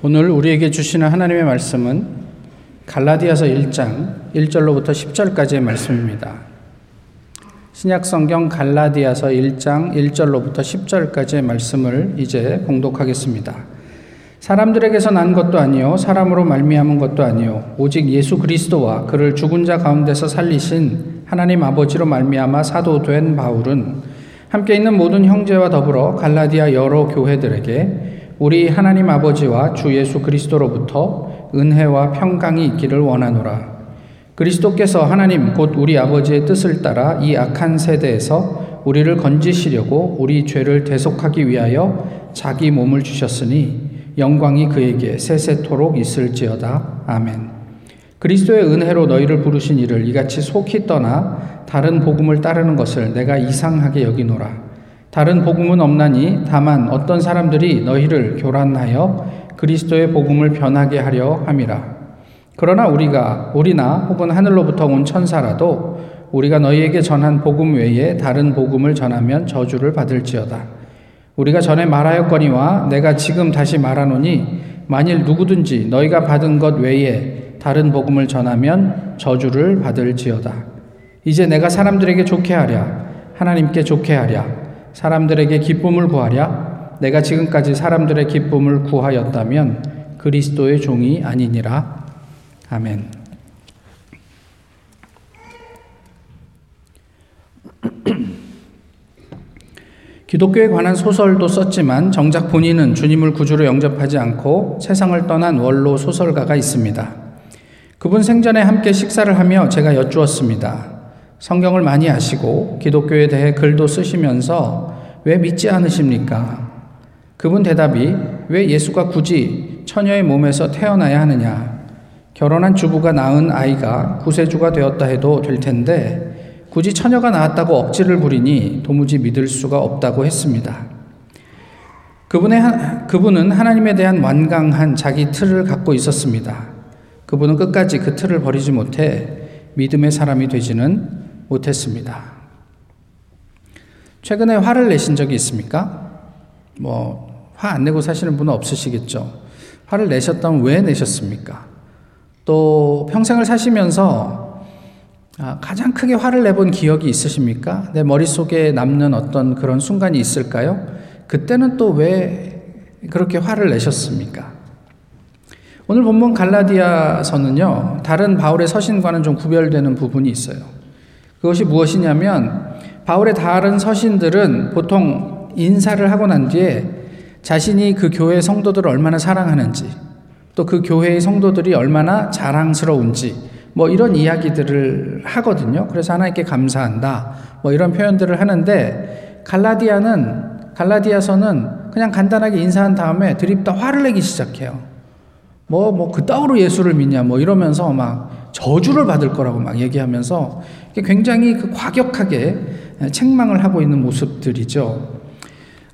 오늘 우리에게 주시는 하나님의 말씀은 갈라디아서 1장 1절로부터 10절까지의 말씀입니다. 신약 성경 갈라디아서 1장 1절로부터 10절까지의 말씀을 이제 봉독하겠습니다. 사람들에게서 난 것도 아니요 사람으로 말미암은 것도 아니요 오직 예수 그리스도와 그를 죽은 자 가운데서 살리신 하나님 아버지로 말미암아 사도 된 바울은 함께 있는 모든 형제와 더불어 갈라디아 여러 교회들에게 우리 하나님 아버지와 주 예수 그리스도로부터 은혜와 평강이 있기를 원하노라. 그리스도께서 하나님 곧 우리 아버지의 뜻을 따라 이 악한 세대에서 우리를 건지시려고 우리 죄를 대속하기 위하여 자기 몸을 주셨으니 영광이 그에게 세세토록 있을지어다. 아멘. 그리스도의 은혜로 너희를 부르신 이를 이같이 속히 떠나 다른 복음을 따르는 것을 내가 이상하게 여기노라. 다른 복음은 없나니 다만 어떤 사람들이 너희를 교란하여 그리스도의 복음을 변하게 하려 함이라. 그러나 우리가 우리나 혹은 하늘로부터 온 천사라도 우리가 너희에게 전한 복음 외에 다른 복음을 전하면 저주를 받을지어다. 우리가 전에 말하였거니와 내가 지금 다시 말하노니 만일 누구든지 너희가 받은 것 외에 다른 복음을 전하면 저주를 받을지어다. 이제 내가 사람들에게 좋게 하랴 하나님께 좋게 하랴 사람들에게 기쁨을 구하랴 내가 지금까지 사람들의 기쁨을 구하였다면 그리스도의 종이 아니니라. 아멘. 기독교에 관한 소설도 썼지만 정작 본인은 주님을 구주로 영접하지 않고 세상을 떠난 원로 소설가가 있습니다. 그분 생전에 함께 식사를 하며 제가 여쭈었습니다. 성경을 많이 아시고 기독교에 대해 글도 쓰시면서 왜 믿지 않으십니까? 그분 대답이 왜 예수가 굳이 처녀의 몸에서 태어나야 하느냐? 결혼한 주부가 낳은 아이가 구세주가 되었다 해도 될 텐데 굳이 처녀가 낳았다고 억지를 부리니 도무지 믿을 수가 없다고 했습니다. 그분의 그분은 하나님에 대한 완강한 자기 틀을 갖고 있었습니다. 그분은 끝까지 그 틀을 버리지 못해 믿음의 사람이 되지는 못했습니다. 최근에 화를 내신 적이 있습니까? 뭐, 화 안 내고 사시는 분은 없으시겠죠. 화를 내셨다면 왜 내셨습니까? 또 평생을 사시면서 아, 가장 크게 화를 내본 기억이 있으십니까? 내 머릿속에 남는 어떤 그런 순간이 있을까요? 그때는 또 왜 그렇게 화를 내셨습니까? 오늘 본문 갈라디아서는요, 다른 바울의 서신과는 좀 구별되는 부분이 있어요. 그것이 무엇이냐면 바울의 다른 서신들은 보통 인사를 하고 난 뒤에 자신이 그 교회 성도들을 얼마나 사랑하는지 또 그 교회의 성도들이 얼마나 자랑스러운지 뭐 이런 이야기들을 하거든요. 그래서 하나님께 감사한다. 뭐 이런 표현들을 하는데 갈라디아는 갈라디아서는 그냥 간단하게 인사한 다음에 드립다 화를 내기 시작해요. 뭐 뭐 그따위로 예수를 믿냐 뭐 이러면서 막 저주를 받을 거라고 막 얘기하면서 굉장히 그 과격하게 책망을 하고 있는 모습들이죠.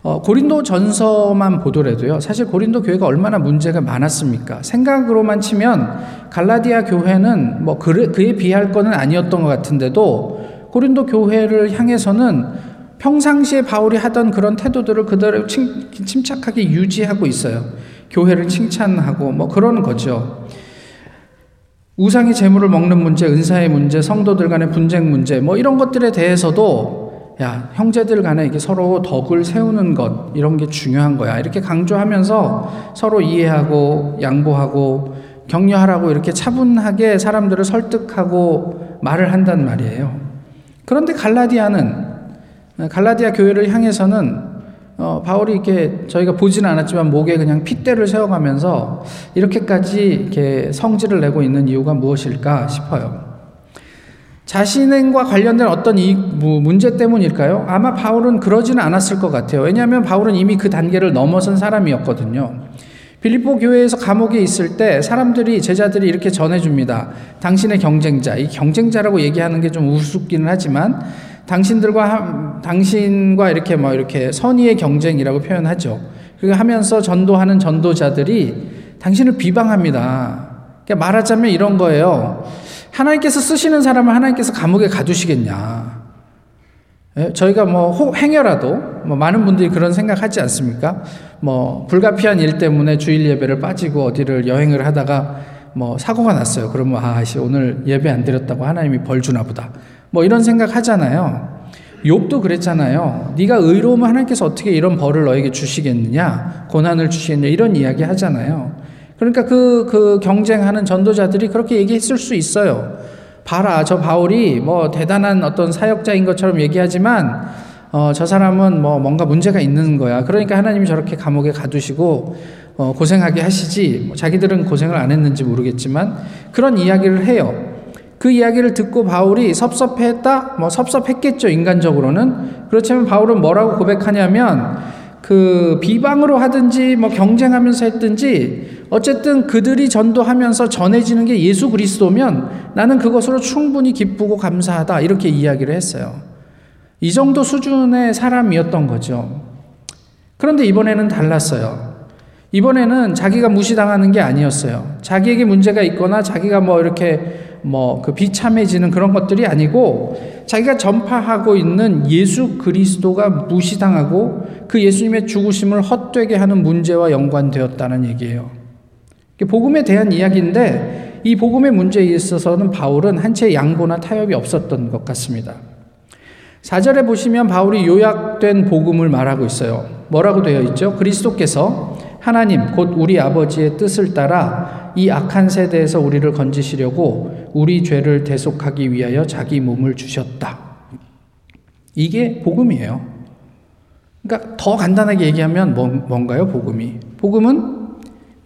어, 고린도 전서만 보더라도요, 사실 고린도 교회가 얼마나 문제가 많았습니까? 생각으로만 치면 갈라디아 교회는 뭐 그, 그에 비할 거는 아니었던 것 같은데도 고린도 교회를 향해서는 평상시에 바울이 하던 그런 태도들을 그대로 침, 침착하게 유지하고 있어요. 교회를 칭찬하고 뭐 그런 거죠. 우상의 재물을 먹는 문제, 은사의 문제, 성도들 간의 분쟁 문제, 뭐 이런 것들에 대해서도 야, 형제들 간에 이게 서로 덕을 세우는 것, 이런 게 중요한 거야. 이렇게 강조하면서 서로 이해하고 양보하고 격려하라고 이렇게 차분하게 사람들을 설득하고 말을 한단 말이에요. 그런데 갈라디아는, 갈라디아 교회를 향해서는 어, 바울이 이렇게 저희가 보지는 않았지만 목에 그냥 핏대를 세워가면서 이렇게까지 이렇게 성질을 내고 있는 이유가 무엇일까 싶어요. 자신과 관련된 어떤 이 문제 때문일까요? 아마 바울은 그러지는 않았을 것 같아요. 왜냐하면 바울은 이미 그 단계를 넘어선 사람이었거든요. 빌립보 교회에서 감옥에 있을 때 사람들이 제자들이 이렇게 전해줍니다. 당신의 경쟁자, 이 경쟁자라고 얘기하는 게 좀 우습기는 하지만 당신들과 당신과 이렇게 뭐 이렇게 선의의 경쟁이라고 표현하죠. 그 하면서 전도하는 전도자들이 당신을 비방합니다. 그러니까 말하자면 이런 거예요. 하나님께서 쓰시는 사람을 하나님께서 감옥에 가두시겠냐? 예, 저희가 뭐 행여라도 뭐 많은 분들이 그런 생각하지 않습니까? 뭐 불가피한 일 때문에 주일 예배를 빠지고 어디를 여행을 하다가 뭐 사고가 났어요. 그러면 아씨 오늘 예배 안 드렸다고 하나님이 벌 주나 보다. 뭐 이런 생각 하잖아요. 욥도 그랬잖아요. 네가 의로우면 하나님께서 어떻게 이런 벌을 너에게 주시겠느냐? 고난을 주시겠느냐? 이런 이야기 하잖아요. 그러니까 그, 그 경쟁하는 전도자들이 그렇게 얘기했을 수 있어요. 봐라, 저 바울이 뭐 대단한 어떤 사역자인 것처럼 얘기하지만, 어, 저 사람은 뭐 뭔가 문제가 있는 거야. 그러니까 하나님이 저렇게 감옥에 가두시고, 어, 고생하게 하시지. 뭐 자기들은 고생을 안 했는지 모르겠지만, 그런 이야기를 해요. 그 이야기를 듣고 바울이 섭섭했다? 뭐 섭섭했겠죠, 인간적으로는. 그렇지만 바울은 뭐라고 고백하냐면, 그 비방으로 하든지 뭐 경쟁하면서 했든지 어쨌든 그들이 전도하면서 전해지는 게 예수 그리스도면 나는 그것으로 충분히 기쁘고 감사하다 이렇게 이야기를 했어요. 이 정도 수준의 사람이었던 거죠. 그런데 이번에는 달랐어요. 이번에는 자기가 무시당하는 게 아니었어요. 자기에게 문제가 있거나 자기가 뭐 이렇게 뭐 그 비참해지는 그런 것들이 아니고 자기가 전파하고 있는 예수 그리스도가 무시당하고 그 예수님의 죽으심을 헛되게 하는 문제와 연관되었다는 얘기예요. 복음에 대한 이야기인데 이 복음의 문제에 있어서는 바울은 한채 양보나 타협이 없었던 것 같습니다. 4절에 보시면 바울이 요약된 복음을 말하고 있어요. 뭐라고 되어 있죠? 그리스도께서 하나님 곧 우리 아버지의 뜻을 따라 이 악한 세대에서 우리를 건지시려고 우리 죄를 대속하기 위하여 자기 몸을 주셨다. 이게 복음이에요. 그러니까 더 간단하게 얘기하면 뭐, 뭔가요? 복음이. 복음은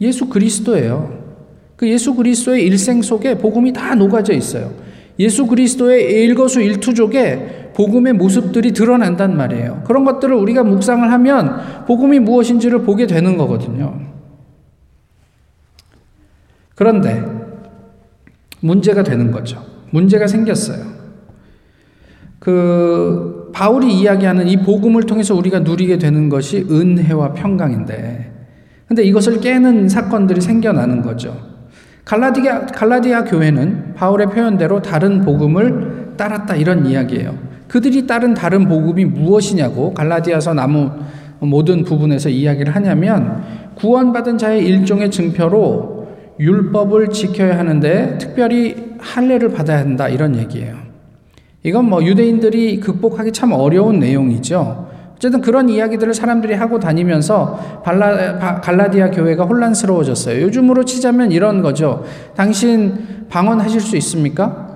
예수 그리스도예요. 그 예수 그리스도의 일생 속에 복음이 다 녹아져 있어요. 예수 그리스도의 일거수 일투족에 복음의 모습들이 드러난단 말이에요. 그런 것들을 우리가 묵상을 하면 복음이 무엇인지를 보게 되는 거거든요. 그런데 문제가 되는 거죠. 문제가 생겼어요. 그 바울이 이야기하는 이 복음을 통해서 우리가 누리게 되는 것이 은혜와 평강인데 근데 이것을 깨는 사건들이 생겨나는 거죠. 갈라디아, 갈라디아 교회는 바울의 표현대로 다른 복음을 따랐다 이런 이야기예요. 그들이 따른 다른 복음이 무엇이냐고 갈라디아서 나무 모든 부분에서 이야기를 하냐면 구원받은 자의 일종의 증표로 율법을 지켜야 하는데 특별히 할례를 받아야 한다 이런 얘기예요. 이건 뭐 유대인들이 극복하기 참 어려운 내용이죠. 어쨌든 그런 이야기들을 사람들이 하고 다니면서 발라, 갈라디아 교회가 혼란스러워졌어요. 요즘으로 치자면 이런 거죠. 당신 방언하실 수 있습니까?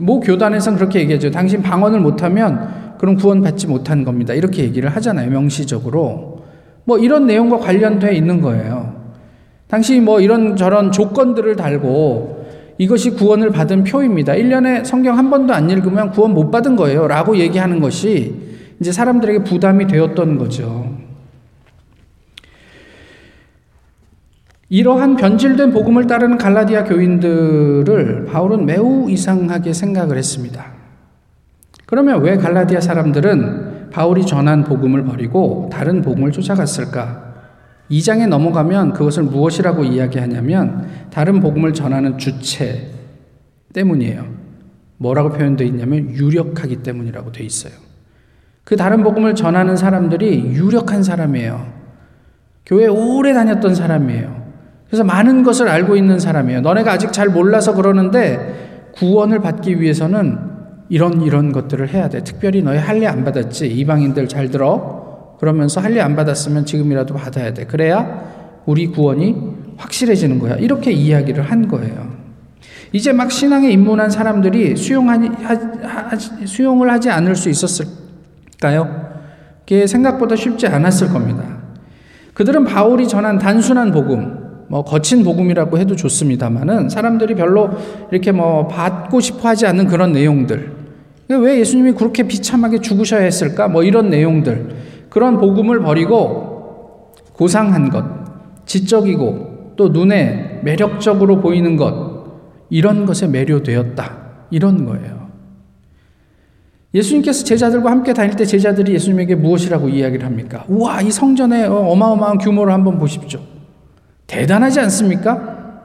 모 교단에서는 그렇게 얘기하죠. 당신 방언을 못하면 그럼 구원받지 못한 겁니다. 이렇게 얘기를 하잖아요. 명시적으로. 뭐 이런 내용과 관련돼 있는 거예요. 당신이 뭐 이런 저런 조건들을 달고 이것이 구원을 받은 표입니다. 1년에 성경 한 번도 안 읽으면 구원 못 받은 거예요. 라고 얘기하는 것이 이제 사람들에게 부담이 되었던 거죠. 이러한 변질된 복음을 따르는 갈라디아 교인들을 바울은 매우 이상하게 생각을 했습니다. 그러면 왜 갈라디아 사람들은 바울이 전한 복음을 버리고 다른 복음을 쫓아갔을까? 2장에 넘어가면 그것을 무엇이라고 이야기하냐면 다른 복음을 전하는 주체 때문이에요. 뭐라고 표현되어 있냐면 유력하기 때문이라고 되어 있어요. 그 다른 복음을 전하는 사람들이 유력한 사람이에요. 교회 오래 다녔던 사람이에요. 그래서 많은 것을 알고 있는 사람이에요. 너네가 아직 잘 몰라서 그러는데 구원을 받기 위해서는 이런 이런 것들을 해야 돼. 특별히 너희 할례 안 받았지? 이방인들 잘 들어. 그러면서 할례 안 받았으면 지금이라도 받아야 돼. 그래야 우리 구원이 확실해지는 거야. 이렇게 이야기를 한 거예요. 이제 막 신앙에 입문한 사람들이 수용하니, 하, 수용을 하지 않을 수 있었을 까요? 그게 생각보다 쉽지 않았을 겁니다. 그들은 바울이 전한 단순한 복음, 뭐 거친 복음이라고 해도 좋습니다만은 사람들이 별로 이렇게 뭐 받고 싶어 하지 않는 그런 내용들. 왜 예수님이 그렇게 비참하게 죽으셔야 했을까? 뭐 이런 내용들. 그런 복음을 버리고 고상한 것, 지적이고 또 눈에 매력적으로 보이는 것, 이런 것에 매료되었다. 이런 거예요. 예수님께서 제자들과 함께 다닐 때 제자들이 예수님에게 무엇이라고 이야기를 합니까? 우와, 이 성전의 어마어마한 규모를 한번 보십시오. 대단하지 않습니까?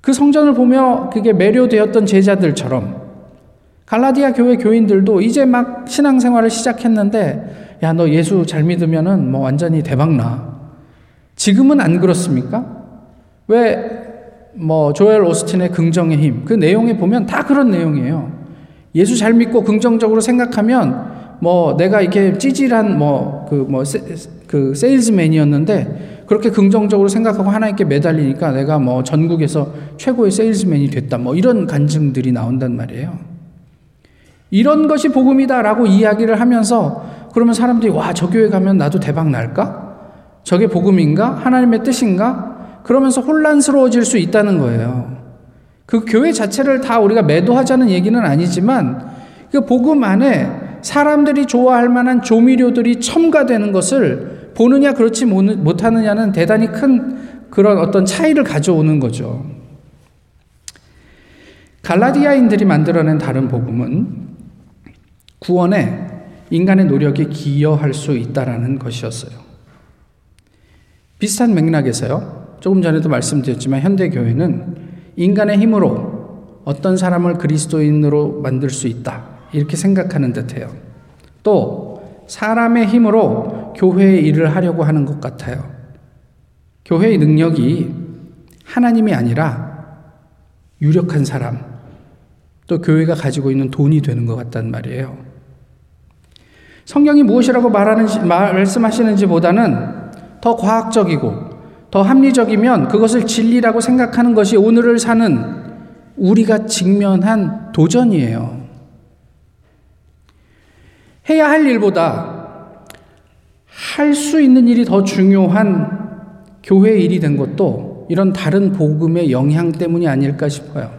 그 성전을 보며 그게 매료되었던 제자들처럼 갈라디아 교회 교인들도 이제 막 신앙생활을 시작했는데 야 너 예수 잘 믿으면은 뭐 완전히 대박 나. 지금은 안 그렇습니까? 왜 뭐 조엘 오스틴의 긍정의 힘 그 내용에 보면 다 그런 내용이에요. 예수 잘 믿고 긍정적으로 생각하면 뭐 내가 이렇게 찌질한 뭐 그뭐 뭐그 세일즈맨이었는데 그렇게 긍정적으로 생각하고 하나님께 매달리니까 내가 뭐 전국에서 최고의 세일즈맨이 됐다 뭐 이런 간증들이 나온단 말이에요. 이런 것이 복음이다라고 이야기를 하면서 그러면 사람들이 와 저 교회 가면 나도 대박 날까? 저게 복음인가? 하나님의 뜻인가? 그러면서 혼란스러워질 수 있다는 거예요. 그 교회 자체를 다 우리가 매도하자는 얘기는 아니지만 그 복음 안에 사람들이 좋아할 만한 조미료들이 첨가되는 것을 보느냐 그렇지 못하느냐는 대단히 큰 그런 어떤 차이를 가져오는 거죠. 갈라디아인들이 만들어낸 다른 복음은 구원에 인간의 노력이 기여할 수 있다라는 것이었어요. 비슷한 맥락에서요. 조금 전에도 말씀드렸지만 현대 교회는 인간의 힘으로 어떤 사람을 그리스도인으로 만들 수 있다. 이렇게 생각하는 듯해요. 또 사람의 힘으로 교회의 일을 하려고 하는 것 같아요. 교회의 능력이 하나님이 아니라 유력한 사람, 또 교회가 가지고 있는 돈이 되는 것 같단 말이에요. 성경이 무엇이라고 말하는 말씀하시는지 보다는 더 과학적이고 더 합리적이면 그것을 진리라고 생각하는 것이 오늘을 사는 우리가 직면한 도전이에요. 해야 할 일보다 할 수 있는 일이 더 중요한 교회 일이 된 것도 이런 다른 복음의 영향 때문이 아닐까 싶어요.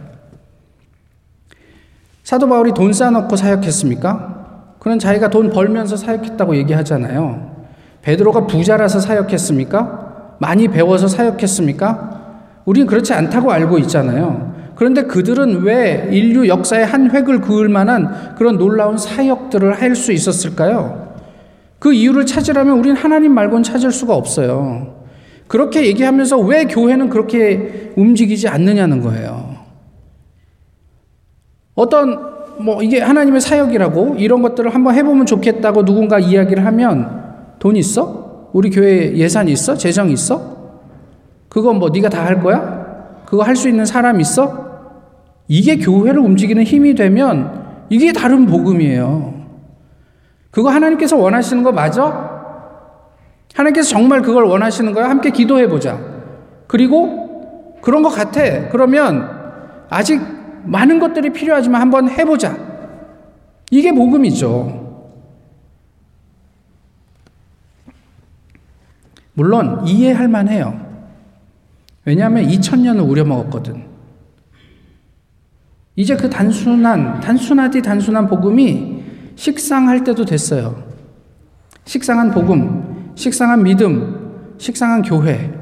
사도 바울이 돈 쌓아놓고 사역했습니까? 그는 자기가 돈 벌면서 사역했다고 얘기하잖아요. 베드로가 부자라서 사역했습니까? 많이 배워서 사역했습니까? 우리는 그렇지 않다고 알고 있잖아요. 그런데 그들은 왜 인류 역사의 한 획을 그을 만한 그런 놀라운 사역들을 할 수 있었을까요? 그 이유를 찾으려면 우리는 하나님 말고는 찾을 수가 없어요. 그렇게 얘기하면서 왜 교회는 그렇게 움직이지 않느냐는 거예요. 어떤 뭐 이게 하나님의 사역이라고 이런 것들을 한번 해보면 좋겠다고 누군가 이야기를 하면 돈 있어? 우리 교회 예산 있어? 재정 있어? 그거 뭐 네가 다 할 거야? 그거 할 수 있는 사람 있어? 이게 교회를 움직이는 힘이 되면 이게 다른 복음이에요. 그거 하나님께서 원하시는 거 맞아? 하나님께서 정말 그걸 원하시는 거야? 함께 기도해 보자. 그리고 그런 것 같아. 그러면 아직 많은 것들이 필요하지만 한번 해보자. 이게 복음이죠. 물론 이해할 만해요. 왜냐하면 2000년을 우려먹었거든. 이제 그 단순한, 단순하디 단순한 복음이 식상할 때도 됐어요. 식상한 복음, 식상한 믿음, 식상한 교회.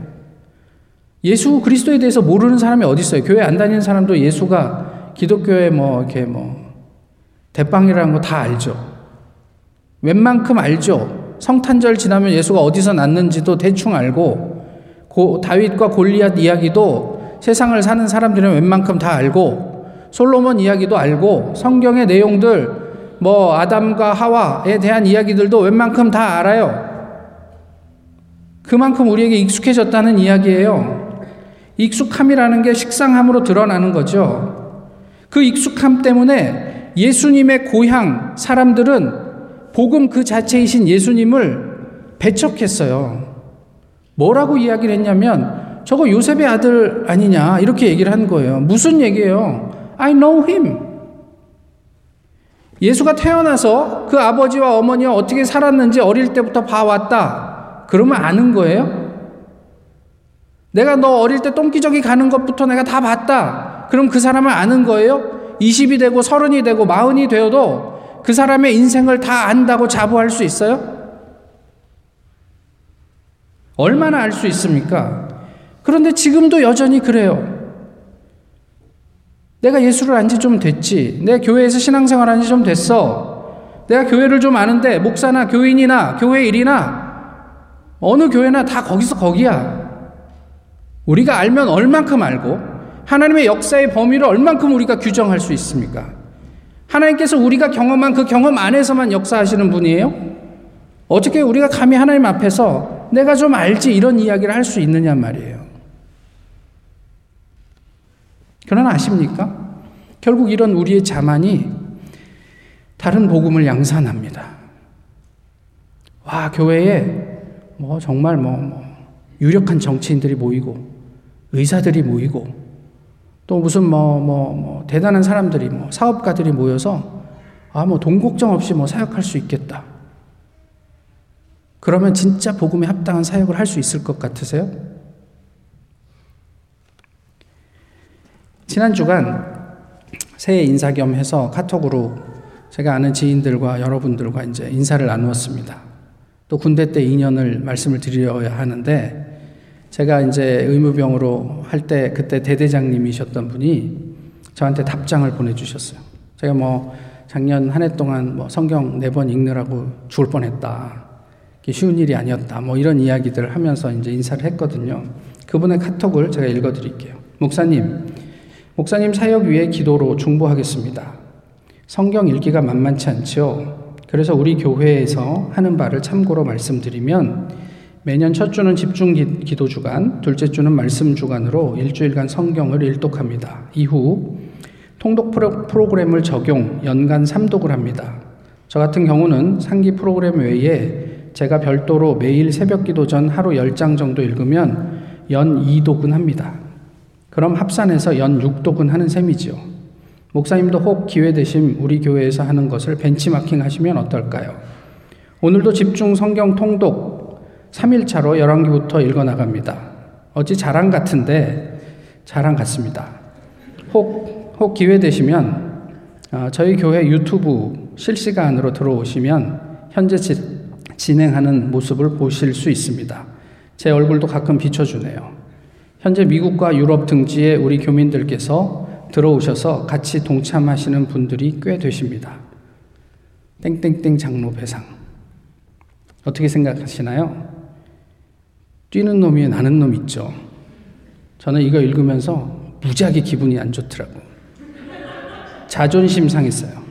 예수 그리스도에 대해서 모르는 사람이 어디 있어요? 교회 안 다니는 사람도 예수가 기독교의 뭐 이렇게 뭐 대빵이라는 거 다 알죠. 웬만큼 알죠. 성탄절 지나면 예수가 어디서 났는지도 대충 알고 고, 다윗과 골리앗 이야기도 세상을 사는 사람들은 웬만큼 다 알고 솔로몬 이야기도 알고 성경의 내용들 뭐 아담과 하와에 대한 이야기들도 웬만큼 다 알아요. 그만큼 우리에게 익숙해졌다는 이야기예요. 익숙함이라는 게 식상함으로 드러나는 거죠. 그 익숙함 때문에 예수님의 고향 사람들은 복음 그 자체이신 예수님을 배척했어요. 뭐라고 이야기를 했냐면 저거 요셉의 아들 아니냐 이렇게 얘기를 한 거예요. 무슨 얘기예요? I know him. 예수가 태어나서 그 아버지와 어머니와 어떻게 살았는지 어릴 때부터 봐왔다. 그러면 아는 거예요? 내가 너 어릴 때 똥기저귀 가는 것부터 내가 다 봤다. 그럼 그 사람을 아는 거예요? 20이 되고 30이 되고 40이 되어도 그 사람의 인생을 다 안다고 자부할 수 있어요? 얼마나 알 수 있습니까? 그런데 지금도 여전히 그래요. 내가 예수를 안 지 좀 됐지. 내 교회에서 신앙생활 한 지 좀 됐어. 내가 교회를 좀 아는데 목사나 교인이나 교회 일이나 어느 교회나 다 거기서 거기야. 우리가 알면 얼만큼 알고 하나님의 역사의 범위를 얼만큼 우리가 규정할 수 있습니까? 하나님께서 우리가 경험한 그 경험 안에서만 역사하시는 분이에요? 어떻게 우리가 감히 하나님 앞에서 내가 좀 알지 이런 이야기를 할 수 있느냐 말이에요. 그러나 아십니까? 결국 이런 우리의 자만이 다른 복음을 양산합니다. 와, 교회에 뭐 정말 뭐, 뭐 유력한 정치인들이 모이고 의사들이 모이고 또 무슨 뭐, 뭐, 뭐 대단한 사람들이 뭐 사업가들이 모여서 아, 뭐 돈 걱정 없이 뭐 사역할 수 있겠다. 그러면 진짜 복음에 합당한 사역을 할 수 있을 것 같으세요? 지난 주간 새해 인사 겸 해서 카톡으로 제가 아는 지인들과 여러분들과 이제 인사를 나누었습니다. 또 군대 때 2년을 말씀을 드려야 하는데 제가 이제 의무병으로 할 때 그때 대대장님이셨던 분이 저한테 답장을 보내주셨어요. 제가 뭐 작년 한 해 동안 뭐 성경 네 번 읽느라고 죽을 뻔했다. 쉬운 일이 아니었다. 뭐 이런 이야기들을 하면서 이제 인사를 했거든요. 그분의 카톡을 제가 읽어드릴게요. 목사님, 목사님 사역 위에 기도로 중보하겠습니다. 성경 읽기가 만만치 않지요. 그래서 우리 교회에서 하는 바를 참고로 말씀드리면 매년 첫 주는 집중 기도 주간, 둘째 주는 말씀 주간으로 일주일간 성경을 일독합니다. 이후 통독 프로그램을 적용 연간 3독을 합니다. 저 같은 경우는 상기 프로그램 외에 제가 별도로 매일 새벽 기도 전 하루 10장 정도 읽으면 연 2독은 합니다. 그럼 합산해서 연 6독은 하는 셈이지요. 목사님도 혹 기회 되심 우리 교회에서 하는 것을 벤치마킹 하시면 어떨까요? 오늘도 집중 성경 통독 3일차로 11기부터 읽어 나갑니다. 어찌 자랑 같은데 자랑 같습니다. 혹, 혹 기회 되시면 어, 저희 교회 유튜브 실시간으로 들어오시면 현재 지, 진행하는 모습을 보실 수 있습니다. 제 얼굴도 가끔 비춰주네요. 현재 미국과 유럽 등지에 우리 교민들께서 들어오셔서 같이 동참하시는 분들이 꽤 되십니다. 땡땡땡 장로 배상. 어떻게 생각하시나요? 뛰는 놈이 나는 놈 있죠. 저는 이거 읽으면서 무지하게 기분이 안 좋더라고. 자존심 상했어요.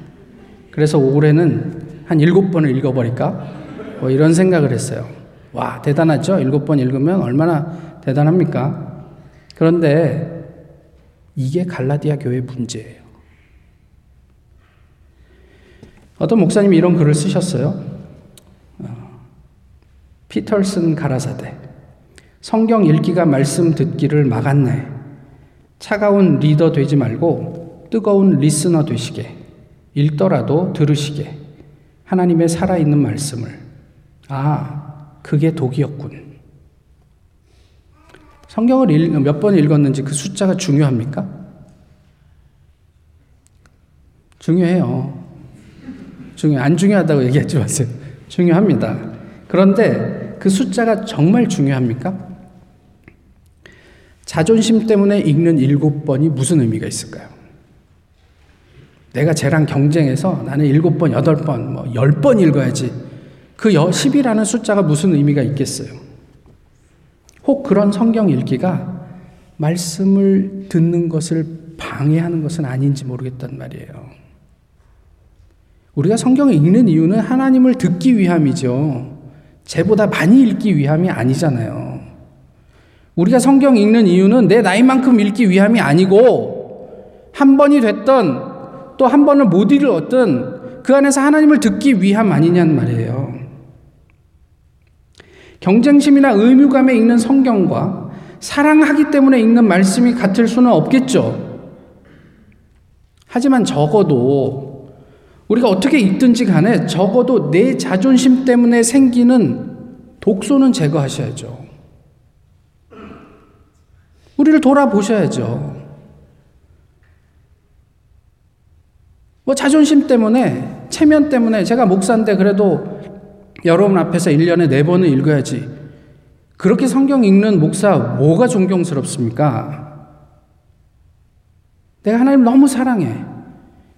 그래서 올해는 한 일곱 번을 읽어버릴까? 뭐 이런 생각을 했어요. 와, 대단하죠? 일곱 번 읽으면 얼마나 대단합니까? 그런데 이게 갈라디아 교회 문제예요. 어떤 목사님이 이런 글을 쓰셨어요. 어, 피털슨 가라사대. 성경 읽기가 말씀 듣기를 막았네. 차가운 리더 되지 말고 뜨거운 리스너 되시게. 읽더라도 들으시게. 하나님의 살아있는 말씀을. 아, 그게 독이었군. 성경을 몇 번 읽었는지 그 숫자가 중요합니까? 중요해요. 중요, 안 중요하다고 얘기하지 마세요. 중요합니다. 그런데 그 숫자가 정말 중요합니까? 자존심 때문에 읽는 일곱 번이 무슨 의미가 있을까요? 내가 쟤랑 경쟁해서 나는 일곱 번, 여덟 번, 뭐, 열 번 읽어야지. 그 10이라는 숫자가 무슨 의미가 있겠어요? 혹 그런 성경 읽기가 말씀을 듣는 것을 방해하는 것은 아닌지 모르겠단 말이에요. 우리가 성경을 읽는 이유는 하나님을 듣기 위함이죠. 쟤보다 많이 읽기 위함이 아니잖아요. 우리가 성경 읽는 이유는 내 나이만큼 읽기 위함이 아니고 한 번이 됐던 또 한 번을 못 읽었던 그 안에서 하나님을 듣기 위함 아니냐는 말이에요. 경쟁심이나 의무감에 읽는 성경과 사랑하기 때문에 읽는 말씀이 같을 수는 없겠죠. 하지만 적어도 우리가 어떻게 읽든지 간에 적어도 내 자존심 때문에 생기는 독소는 제거하셔야죠. 우리를 돌아보셔야죠. 뭐 자존심 때문에, 체면 때문에 제가 목사인데 그래도 여러분 앞에서 1년에 4번은 읽어야지. 그렇게 성경 읽는 목사 뭐가 존경스럽습니까? 내가 하나님 너무 사랑해.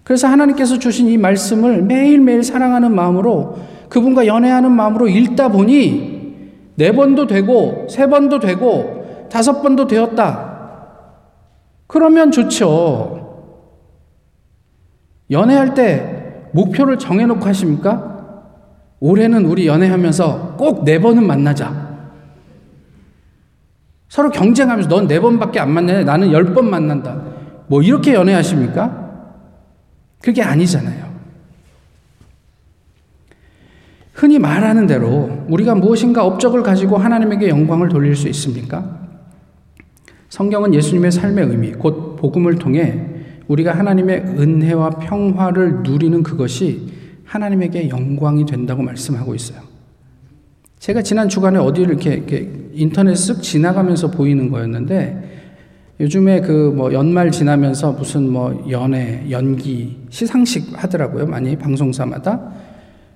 그래서 하나님께서 주신 이 말씀을 매일매일 사랑하는 마음으로 그분과 연애하는 마음으로 읽다 보니 네 번도 되고 세 번도 되고 다섯 번도 되었다. 그러면 좋죠. 연애할 때 목표를 정해놓고 하십니까? 올해는 우리 연애하면서 꼭 네 번은 만나자. 서로 경쟁하면서 넌 네 번밖에 안 만나냐? 나는 열 번 만난다. 뭐 이렇게 연애하십니까? 그게 아니잖아요. 흔히 말하는 대로 우리가 무엇인가 업적을 가지고 하나님에게 영광을 돌릴 수 있습니까? 성경은 예수님의 삶의 의미, 곧 복음을 통해 우리가 하나님의 은혜와 평화를 누리는 그것이 하나님에게 영광이 된다고 말씀하고 있어요. 제가 지난 주간에 어디를 이렇게, 이렇게 인터넷 쓱 지나가면서 보이는 거였는데 요즘에 그 뭐 연말 지나면서 무슨 뭐 연애, 연기, 시상식 하더라고요. 많이 방송사마다.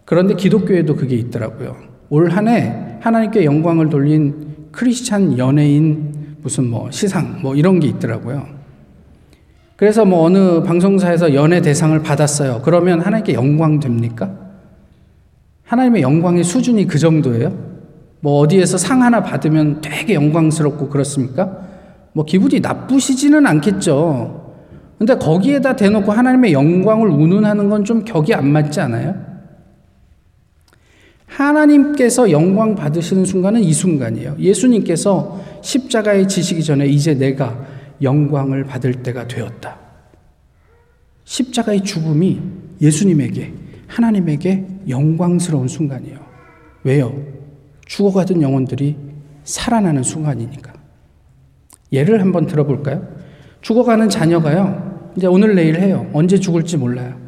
그런데 기독교에도 그게 있더라고요. 올 한 해 하나님께 영광을 돌린 크리스찬 연예인 무슨 뭐 시상 뭐 이런 게 있더라고요. 그래서 뭐 어느 방송사에서 연예 대상을 받았어요. 그러면 하나님께 영광 됩니까? 하나님의 영광의 수준이 그 정도예요? 뭐 어디에서 상 하나 받으면 되게 영광스럽고 그렇습니까? 뭐 기분이 나쁘시지는 않겠죠. 근데 거기에다 대놓고 하나님의 영광을 운운하는 건 좀 격이 안 맞지 않아요? 하나님께서 영광 받으시는 순간은 이 순간이에요. 예수님께서 십자가에 지시기 전에 이제 내가 영광을 받을 때가 되었다. 십자가의 죽음이 예수님에게, 하나님에게 영광스러운 순간이에요. 왜요? 죽어가던 영혼들이 살아나는 순간이니까. 예를 한번 들어볼까요? 죽어가는 자녀가요, 이제 오늘 내일 해요. 언제 죽을지 몰라요.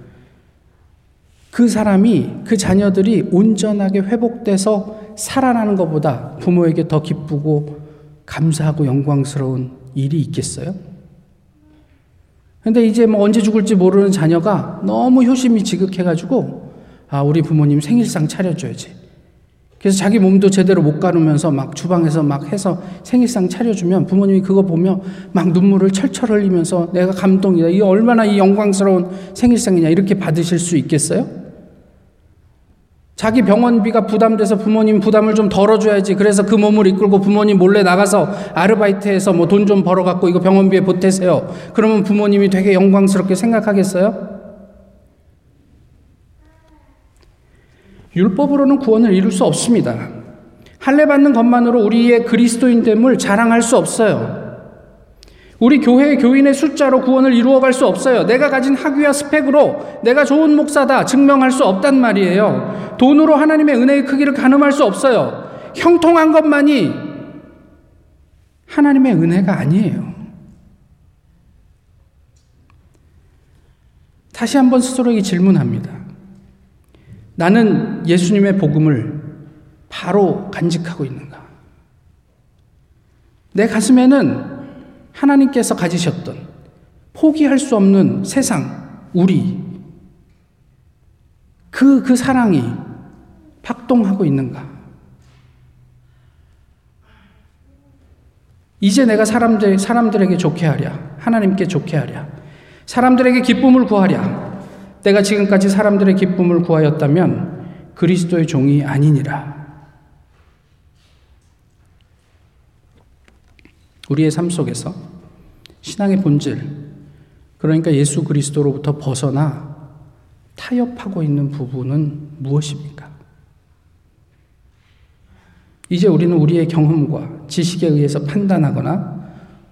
그 사람이, 그 자녀들이 온전하게 회복돼서 살아나는 것보다 부모에게 더 기쁘고 감사하고 영광스러운 일이 있겠어요? 근데 이제 뭐 언제 죽을지 모르는 자녀가 너무 효심이 지극해가지고, 아, 우리 부모님 생일상 차려줘야지. 그래서 자기 몸도 제대로 못 가누면서 막 주방에서 막 해서 생일상 차려주면 부모님이 그거 보며 막 눈물을 철철 흘리면서 내가 감동이다. 이 얼마나 이 영광스러운 생일상이냐. 이렇게 받으실 수 있겠어요? 자기 병원비가 부담돼서 부모님 부담을 좀 덜어줘야지. 그래서 그 몸을 이끌고 부모님 몰래 나가서 아르바이트해서 뭐 돈 좀 벌어갖고 이거 병원비에 보태세요. 그러면 부모님이 되게 영광스럽게 생각하겠어요? 율법으로는 구원을 이룰 수 없습니다. 할례 받는 것만으로 우리의 그리스도인됨을 자랑할 수 없어요. 우리 교회 교인의 숫자로 구원을 이루어갈 수 없어요. 내가 가진 학위와 스펙으로 내가 좋은 목사다 증명할 수 없단 말이에요. 돈으로 하나님의 은혜의 크기를 가늠할 수 없어요. 형통한 것만이 하나님의 은혜가 아니에요. 다시 한번 스스로에게 질문합니다. 나는 예수님의 복음을 바로 간직하고 있는가? 내 가슴에는 하나님께서 가지셨던 포기할 수 없는 세상, 우리, 그, 그 사랑이 박동하고 있는가? 이제 내가 사람들, 사람들에게 좋게 하랴. 하나님께 좋게 하랴. 사람들에게 기쁨을 구하랴. 내가 지금까지 사람들의 기쁨을 구하였다면 그리스도의 종이 아니니라. 우리의 삶 속에서 신앙의 본질, 그러니까 예수 그리스도로부터 벗어나 타협하고 있는 부분은 무엇입니까? 이제 우리는 우리의 경험과 지식에 의해서 판단하거나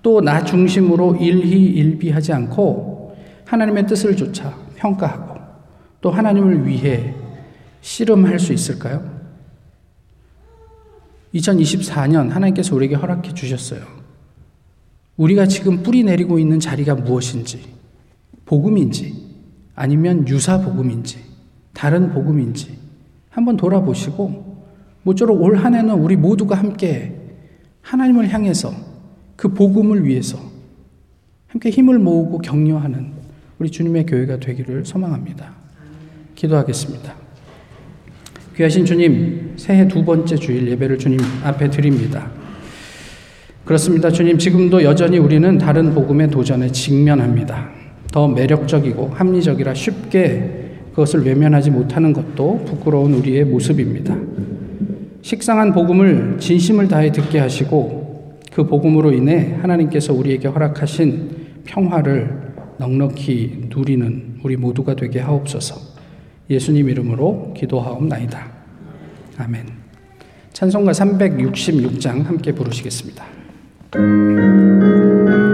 또 나 중심으로 일희일비하지 않고 하나님의 뜻을 조차 평가하고 또 하나님을 위해 씨름할 수 있을까요? 2024년 하나님께서 우리에게 허락해 주셨어요. 우리가 지금 뿌리 내리고 있는 자리가 무엇인지, 복음인지, 아니면 유사 복음인지, 다른 복음인지 한번 돌아보시고, 모쪼록 올 한 해는 우리 모두가 함께 하나님을 향해서 그 복음을 위해서 함께 힘을 모으고 격려하는 우리 주님의 교회가 되기를 소망합니다. 기도하겠습니다. 귀하신 주님, 새해 두 번째 주일 예배를 주님 앞에 드립니다. 그렇습니다. 주님, 지금도 여전히 우리는 다른 복음의 도전에 직면합니다. 더 매력적이고 합리적이라 쉽게 그것을 외면하지 못하는 것도 부끄러운 우리의 모습입니다. 식상한 복음을 진심을 다해 듣게 하시고 그 복음으로 인해 하나님께서 우리에게 허락하신 평화를 넉넉히 누리는 우리 모두가 되게 하옵소서. 예수님 이름으로 기도하옵나이다. 아멘. 찬송가 366장 함께 부르시겠습니다. 東京